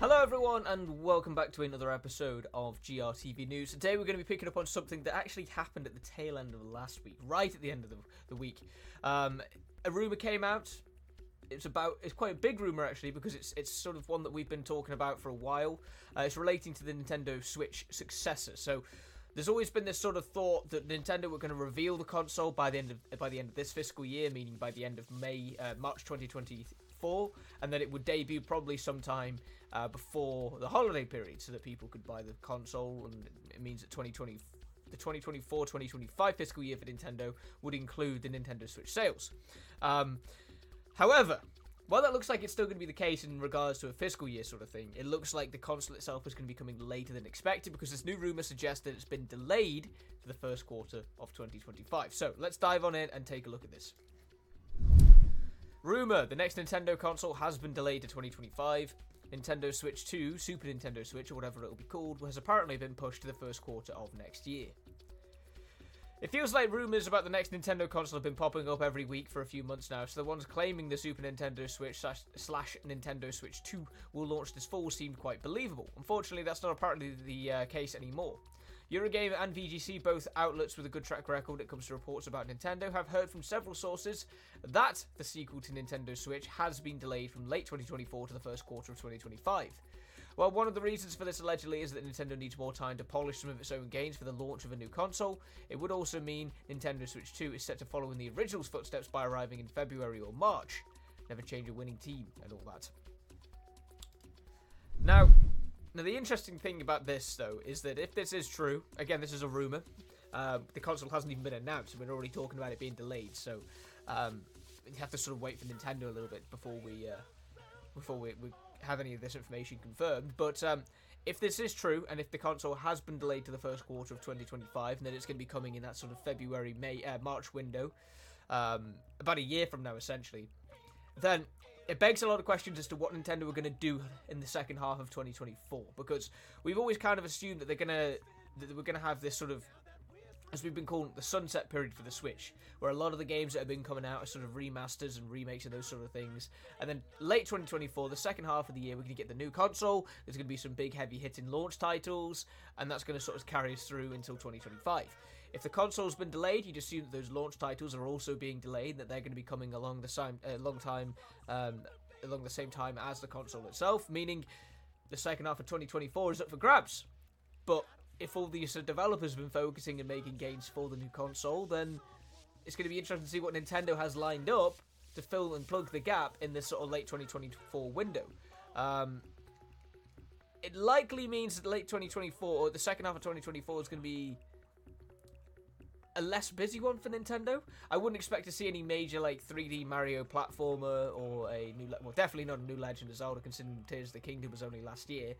Hello, everyone, and welcome back to another episode of GRTV News. Today, we're going to be picking up on something that actually happened at the tail end of last week, right at the end of the, the week. Um, a rumor came out. It's about it's quite a big rumor actually because it's it's sort of one that we've been talking about for a while. Uh, it's relating to the Nintendo Switch successor. So there's always been this sort of thought that Nintendo were going to reveal the console by the end of by the end of this fiscal year, meaning by the end of May uh, March 2024, and that it would debut probably sometime uh, before the holiday period, so that people could buy the console, and it means that 2020 the 2024-2025 fiscal year for Nintendo would include the Nintendo Switch sales. Um, however, while that looks like it's still going to be the case in regards to a fiscal year sort of thing, it looks like the console itself is going to be coming later than expected because this new rumor suggests that it's been delayed to the first quarter of 2025. So let's dive on in and take a look at this. Rumor: The next Nintendo console has been delayed to 2025. Nintendo Switch 2, Super Nintendo Switch, or whatever it will be called, has apparently been pushed to the first quarter of next year. It feels like rumours about the next Nintendo console have been popping up every week for a few months now, so the ones claiming the Super Nintendo Switch slash, Nintendo Switch 2 will launch this fall seemed quite believable. Unfortunately, that's not apparently the uh, case anymore. Eurogamer and VGC, both outlets with a good track record when it comes to reports about Nintendo, have heard from several sources that the sequel to Nintendo Switch has been delayed from late 2024 to the first quarter of 2025. Well, one of the reasons for this allegedly is that Nintendo needs more time to polish some of its own games for the launch of a new console. It would also mean Nintendo Switch 2 is set to follow in the original's footsteps by arriving in February or March. Never change a winning team and all that. Now, now, the interesting thing about this, though, is that if this is true, again, this is a rumor. Um, the console hasn't even been announced, and we're already talking about it being delayed. So, um, you have to sort of wait for Nintendo a little bit before we uh, before we, we, have any of this information confirmed. But um, if this is true, and if the console has been delayed to the first quarter of 2025, and then it's going to be coming in that sort of February, May, uh, March window, um, about a year from now, essentially. Then it begs a lot of questions as to what Nintendo are going to do in the second half of 2024 because we've always kind of assumed that they're going to that we're going to have this sort of as we've been calling it, the sunset period for the Switch, where a lot of the games that have been coming out are sort of remasters and remakes and those sort of things. And then late 2024, the second half of the year, we're going to get the new console. There's going to be some big heavy hitting launch titles, and that's going to sort of carry us through until 2025. If the console's been delayed, you'd assume that those launch titles are also being delayed, that they're going to be coming along the same uh, long time, um, along the same time as the console itself, meaning the second half of 2024 is up for grabs. But if all these developers have been focusing and making games for the new console, then it's going to be interesting to see what Nintendo has lined up to fill and plug the gap in this sort of late 2024 window. Um, it likely means that late 2024 or the second half of 2024 is going to be a less busy one for Nintendo. I wouldn't expect to see any major like 3D Mario platformer or a new, well, definitely not a new Legend of Zelda, considering Tears of the Kingdom was only last year.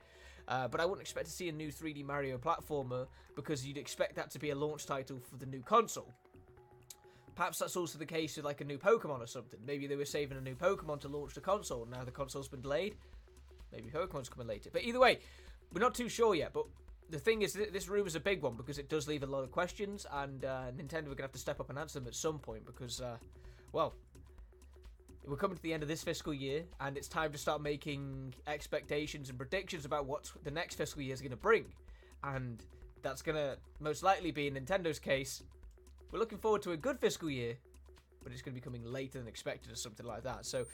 Uh, but I wouldn't expect to see a new 3D Mario platformer because you'd expect that to be a launch title for the new console. Perhaps that's also the case with like a new Pokemon or something. Maybe they were saving a new Pokemon to launch the console. Now the console's been delayed. Maybe Pokemon's coming later. But either way, we're not too sure yet. But the thing is, this rumor's a big one because it does leave a lot of questions, and uh, Nintendo are going to have to step up and answer them at some point because, uh, well, we're coming to the end of this fiscal year, and it's time to start making expectations and predictions about what the next fiscal year is going to bring. And that's going to most likely be in Nintendo's case. We're looking forward to a good fiscal year, but it's going to be coming later than expected or something like that. So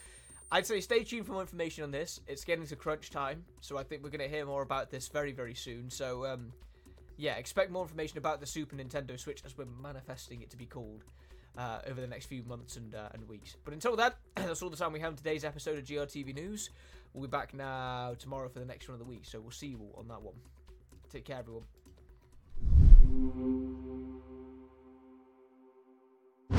I'd say stay tuned for more information on this. It's getting to crunch time, so I think we're going to hear more about this very, very soon. So, um, yeah, expect more information about the Super Nintendo Switch as we're manifesting it to be called uh, over the next few months and, uh, and weeks. But until then, that's all the time we have in today's episode of GRTV News. We'll be back now tomorrow for the next one of the week, so we'll see you all on that one. Take care, everyone.